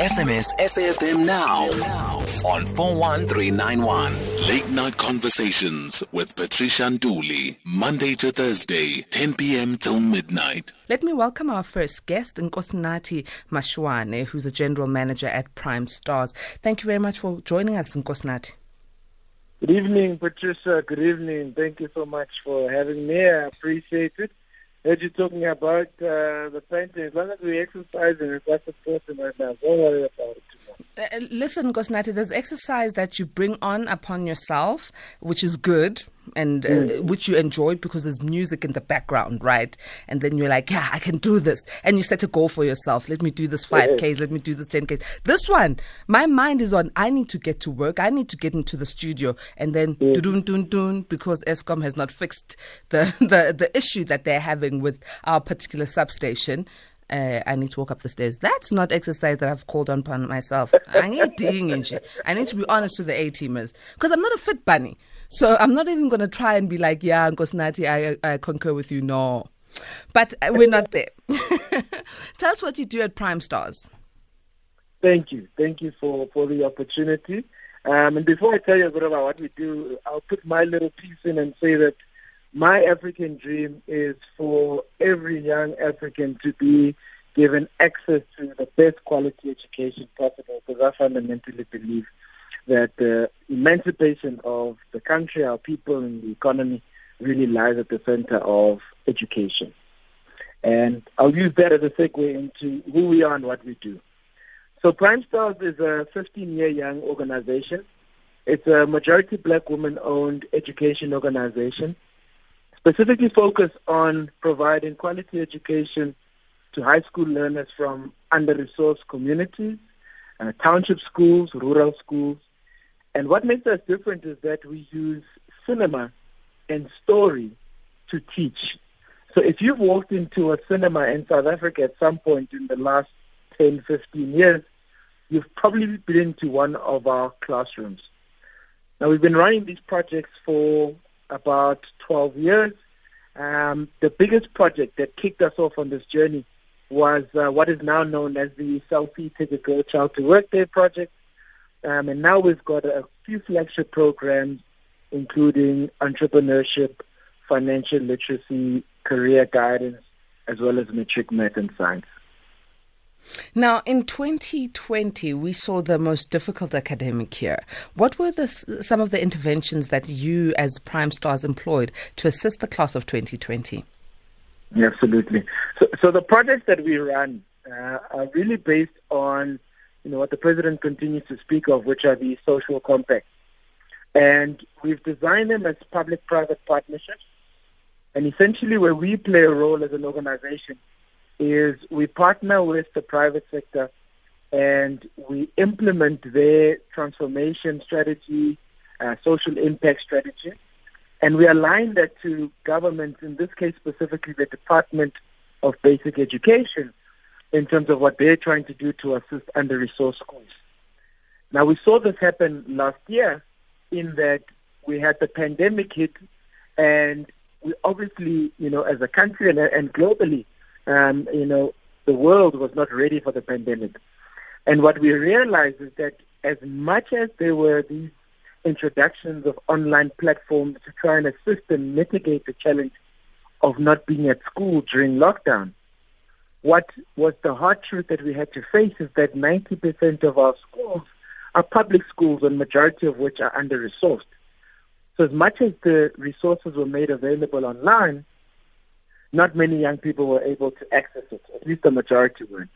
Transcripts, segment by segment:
SMS SAFM now on 41391. Late night conversations with Patricia Nduli, Monday to Thursday, 10 p.m. till midnight. Let me welcome our first guest, Nkosinathi Moshoana, who's a general manager at Prime Stars. Thank you very much for joining us, Nkosinathi. Good evening, Patricia. Good evening. Thank you so much for having me. I appreciate it. Heard you talking about uh, the painting. As long as we exercise and that's important right now, don't worry about it much. Uh, listen, Nkosinathi, there's exercise that you bring on upon yourself, which is good and uh, Mm. which you enjoy because there's music in the background, right? And then you're like, yeah, I can do this. And you set a goal for yourself. Let me do this 5Ks, let me do this 10Ks. This one, my mind is on, I need to get to work. I need to get into the studio. And then, dun dun dun, because Eskom has not fixed the, the, the issue that they're having with our particular substation. Uh, I need to walk up the stairs. That's not exercise that I've called on upon myself. I need doing shit. I need to be honest with the A teamers because I'm not a fit bunny. So I'm not even going to try and be like, yeah, Nkosinathi, I, I concur with you. No. But uh, we're not there. Tell us what you do at Prime Stars. Thank you. Thank you for, for the opportunity. Um, and before I tell you a bit about what we do, I'll put my little piece in and say that my African dream is for every young African to be given access to the best quality education possible because I fundamentally believe that the emancipation of the country, our people, and the economy really lies at the center of education. And I'll use that as a segue into who we are and what we do. So Prime Stars is a 15-year young organization. It's a majority black woman-owned education organization, specifically focused on providing quality education to high school learners from under-resourced communities, uh, township schools, rural schools. And what makes us different is that we use cinema and story to teach. So if you've walked into a cinema in South Africa at some point in the last 10, 15 years, you've probably been to one of our classrooms. Now, we've been running these projects for about 12 years. Um, the biggest project that kicked us off on this journey was uh, what is now known as the Cell C Take a Girl Child to Work Day project. Um, and now we've got a few flagship programs, including entrepreneurship, financial literacy, career guidance, as well as matric math and science. Now, in 2020, we saw the most difficult academic year. What were the, some of the interventions that you, as Prime Stars, employed to assist the class of 2020? Absolutely. So, so the projects that we run uh, are really based on, you know, what the president continues to speak of, which are the social compacts. And we've designed them as public-private partnerships. And essentially, where we play a role as an organization is we partner with the private sector and we implement their transformation strategy, uh, social impact strategy, and we align that to government, in this case specifically the Department of Basic Education, in terms of what they're trying to do to assist under-resourced schools. Now, we saw this happen last year in that we had the pandemic hit and we obviously, you know, as a country and, and globally, um, you know, the world was not ready for the pandemic. And what we realized is that as much as there were these introductions of online platforms to try and assist and mitigate the challenge of not being at school during lockdown, what was the hard truth that we had to face is that 90% of our schools are public schools, and majority of which are under-resourced. So as much as the resources were made available online, not many young people were able to access it, at least the majority weren't.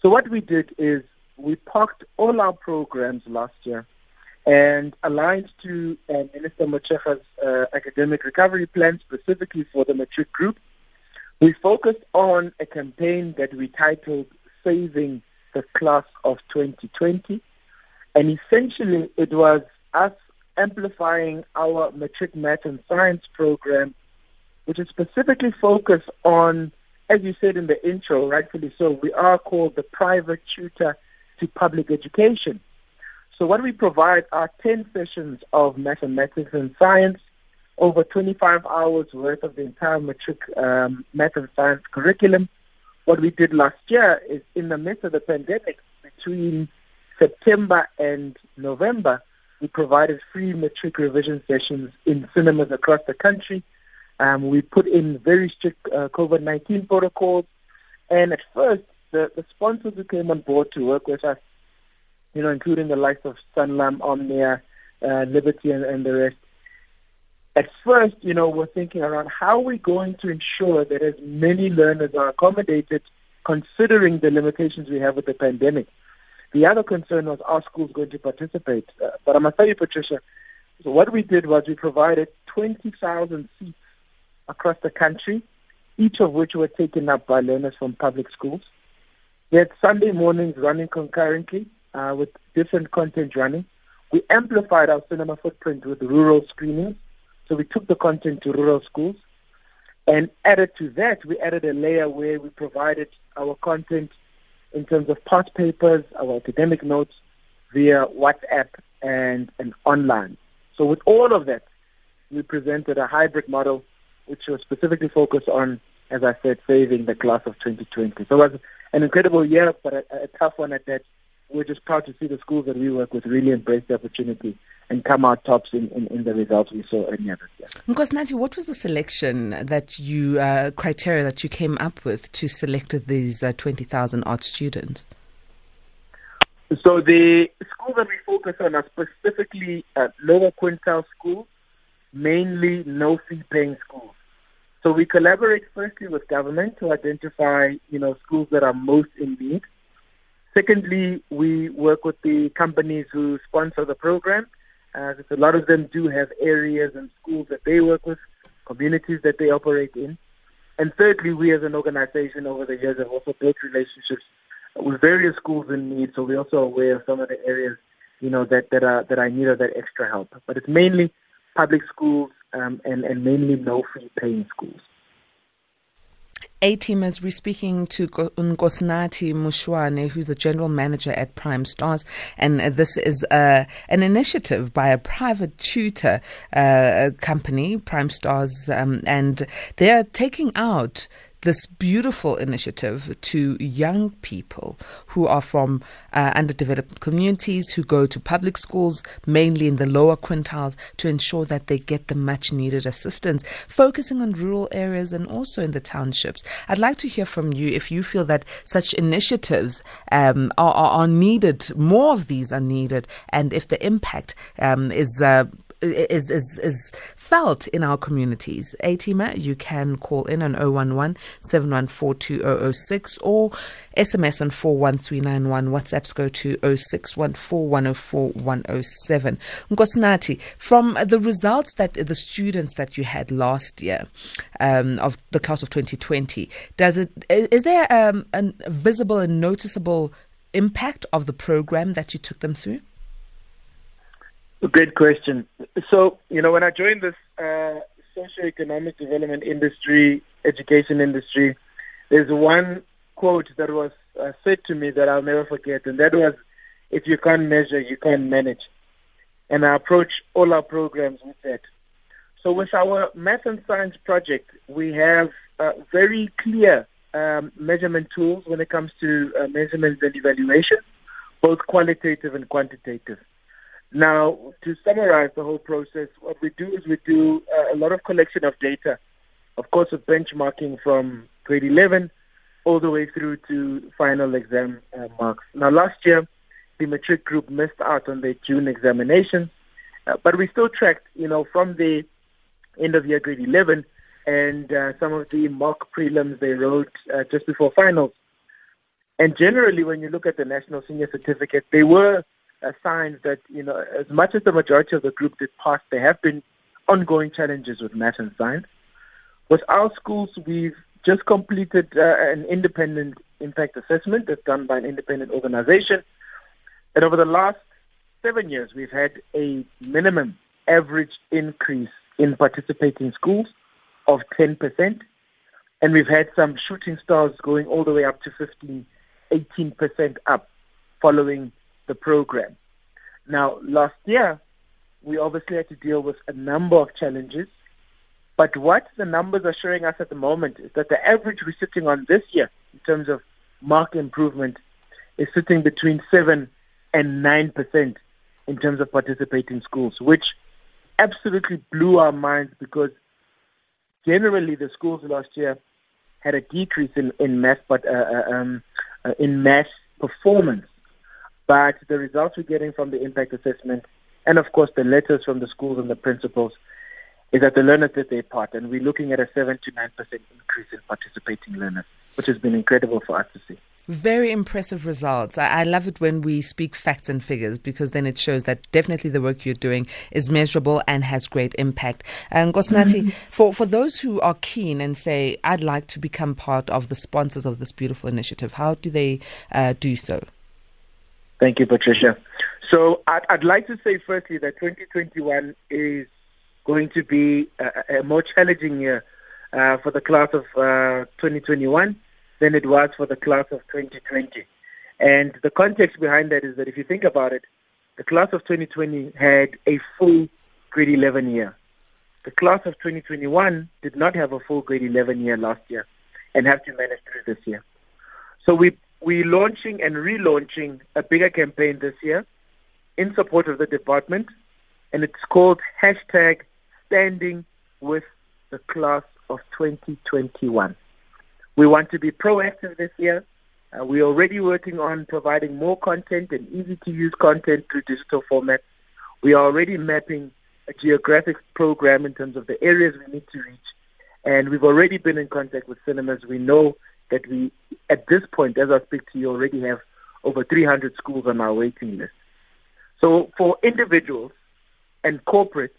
So what we did is we parked all our programs last year and aligned to uh, Minister Motshekga's uh, academic recovery plan specifically for the matric group. We focused on a campaign that we titled Saving the Class of 2020. And essentially it was us amplifying our matric math and science program which is specifically focused on, as you said in the intro, rightfully so, we are called the private tutor to public education. So what we provide are 10 sessions of mathematics and science, over 25 hours worth of the entire matric um, math and science curriculum, what we did last year is in the midst of the pandemic, between September and November, we provided free matric revision sessions in cinemas across the country. Um, we put in very strict uh, COVID-19 protocols. And at first, the, the sponsors who came on board to work with us, you know, including the likes of Sanlam, Omnia, uh, Liberty, and, and the rest, at first, you know, we're thinking around how are we going to ensure that as many learners are accommodated considering the limitations we have with the pandemic. The other concern was are schools going to participate? Uh, but I must tell you, Patricia, so what we did was we provided 20,000 seats across the country, each of which were taken up by learners from public schools. We had Sunday mornings running concurrently uh, with different content running. We amplified our cinema footprint with rural screenings so we took the content to rural schools and added to that, we added a layer where we provided our content in terms of past papers, our academic notes via WhatsApp and, and online. So with all of that, we presented a hybrid model which was specifically focused on, as I said, saving the class of 2020. So it was an incredible year, but a, a tough one at that. We're just proud to see the schools that we work with really embrace the opportunity and come out tops in, in, in the results we saw earlier this year. Nkosinathi, what was the selection that you, uh, criteria that you came up with to select these uh, 20,000 odd students? So the schools that we focus on are specifically uh, lower quintile schools, mainly no fee paying schools. So we collaborate firstly with government to identify, you know, schools that are most in need. Secondly, we work with the companies who sponsor the program uh, a lot of them do have areas and schools that they work with, communities that they operate in. And thirdly, we as an organization over the years have also built relationships with various schools in need, so we're also aware of some of the areas, you know, that, that are that are need of that extra help. But it's mainly public schools um, and, and mainly no fee paying schools. A team as we're speaking to Nkosinathi Moshoana, who's the general manager at Prime Stars, and this is uh, an initiative by a private tutor uh, company, Prime Stars, um, and they're taking out this beautiful initiative to young people who are from uh, underdeveloped communities who go to public schools, mainly in the lower quintiles, to ensure that they get the much needed assistance, focusing on rural areas and also in the townships. I'd like to hear from you if you feel that such initiatives um, are, are, needed, more of these are needed, and if the impact um, is uh, is, is, is felt in our communities. ATIMA, you can call in on 011 714 or SMS on 41391. WhatsApps go to 0614104107. Nkosinathi, from the results that the students that you had last year um, of the class of 2020, does it is there um, a visible and noticeable impact of the program that you took them through? Great question. So, you know, when I joined this uh, socio-economic development industry, education industry, there's one quote that was uh, said to me that I'll never forget, and that was, if you can't measure, you can't manage. And I approach all our programs with that. So with our math and science project, we have uh, very clear um, measurement tools when it comes to uh, measurements and evaluation, both qualitative and quantitative. Now, to summarize the whole process, what we do is we do uh, a lot of collection of data, of course, with benchmarking from grade 11 all the way through to final exam uh, marks. Now, last year, the matric group missed out on their June examination, uh, but we still tracked, you know, from the end of year grade 11 and uh, some of the mock prelims they wrote uh, just before finals. And generally, when you look at the National Senior Certificate, they were signs that, you know, as much as the majority of the group did pass, there have been ongoing challenges with math and science. With our schools, we've just completed uh, an independent impact assessment that's done by an independent organization. And over the last seven years, we've had a minimum average increase in participating schools of 10%. And we've had some shooting stars going all the way up to 15, 18% up following the program. Now, last year, we obviously had to deal with a number of challenges. But what the numbers are showing us at the moment is that the average we're sitting on this year in terms of mark improvement is sitting between 7 and 9% in terms of participating schools, which absolutely blew our minds because generally the schools last year had a decrease in, in math, but uh, uh, um, uh, in math performance. But the results we're getting from the impact assessment, and of course the letters from the schools and the principals, is that the learners did their part, and we're looking at a seven to nine percent increase in participating learners, which has been incredible for us to see. Very impressive results. I, I, love it when we speak facts and figures because then it shows that definitely the work you're doing is measurable and has great impact. And Nkosinathi, mm-hmm. for, for those who are keen and say, I'd like to become part of the sponsors of this beautiful initiative, how do they uh, do so? Thank you, Patricia. So I'd, I'd, like to say firstly that 2021 is going to be a, a more challenging year uh, for the class of uh, 2021 than it was for the class of 2020. And the context behind that is that if you think about it, the class of 2020 had a full grade 11 year. The class of 2021 did not have a full grade 11 year last year and have to manage through this year. So we, we're launching and relaunching a bigger campaign this year in support of the department, and it's called hashtag standing with the class of 2021. We want to be proactive this year. Uh, we're already working on providing more content and easy to use content through digital formats. We are already mapping a geographic program in terms of the areas we need to reach. And we've already been in contact with cinemas. We know that we, at this point, as I speak to you, already have over 300 schools on our waiting list. So for individuals and corporate,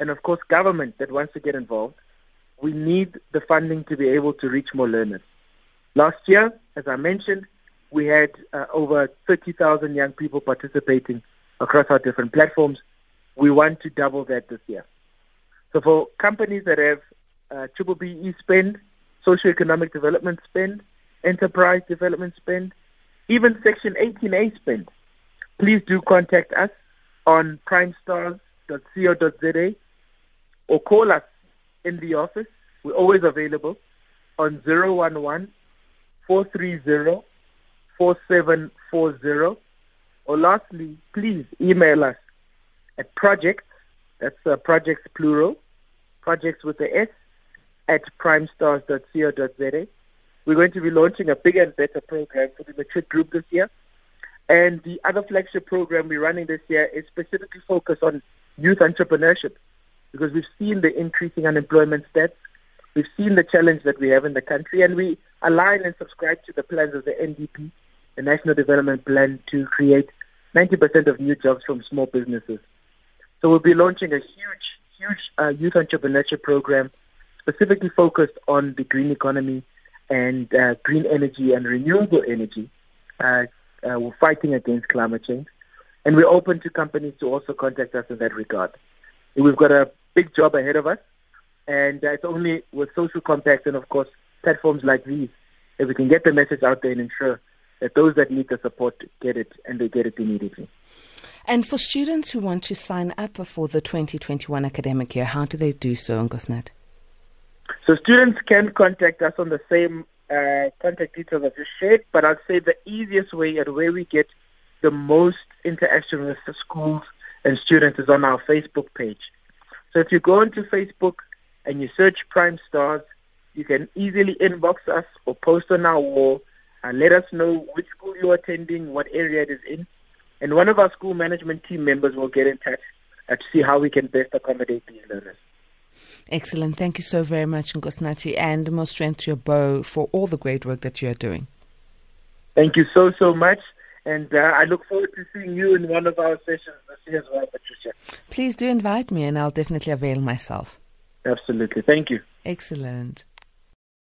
and of course government that wants to get involved, we need the funding to be able to reach more learners. Last year, as I mentioned, we had uh, over 30,000 young people participating across our different platforms. We want to double that this year. So for companies that have uh, triple BE spend, socioeconomic development spend, enterprise development spend, even Section 18A spend, please do contact us on primestars.co.za or call us in the office. We're always available on 011 430 4740. Or lastly, please email us at projects, that's uh, projects plural, projects with the S, at primestars.co.za. We're going to be launching a bigger and better program for the matric group this year. And the other flagship program we're running this year is specifically focused on youth entrepreneurship because we've seen the increasing unemployment stats. We've seen the challenge that we have in the country, and we align and subscribe to the plans of the NDP, the National Development Plan, to create 90% of new jobs from small businesses. So we'll be launching a huge, huge uh, youth entrepreneurship program specifically focused on the green economy and uh, green energy and renewable energy. Uh, uh we're fighting against climate change. And we're open to companies to also contact us in that regard. We've got a big job ahead of us, and it's only with social compacts and, of course, platforms like these that we can get the message out there and ensure that those that need the support get it and they get it immediately. And for students who want to sign up for the 2021 academic year, how do they do so, Nkosinathi? So students can contact us on the same uh, contact details I've just shared, but I'd say the easiest way and where we get the most interaction with the schools and students is on our Facebook page. So if you go into Facebook and you search Prime Stars, you can easily inbox us or post on our wall and let us know which school you're attending, what area it is in. And one of our school management team members will get in touch to see how we can best accommodate these learners. Excellent. Thank you so very much, Nkosinathi, and more strength to your bow for all the great work that you are doing. Thank you so, so much. And uh, I look forward to seeing you in one of our sessions this year as well, Patricia. Please do invite me, and I'll definitely avail myself. Absolutely. Thank you. Excellent.